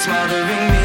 smothering me.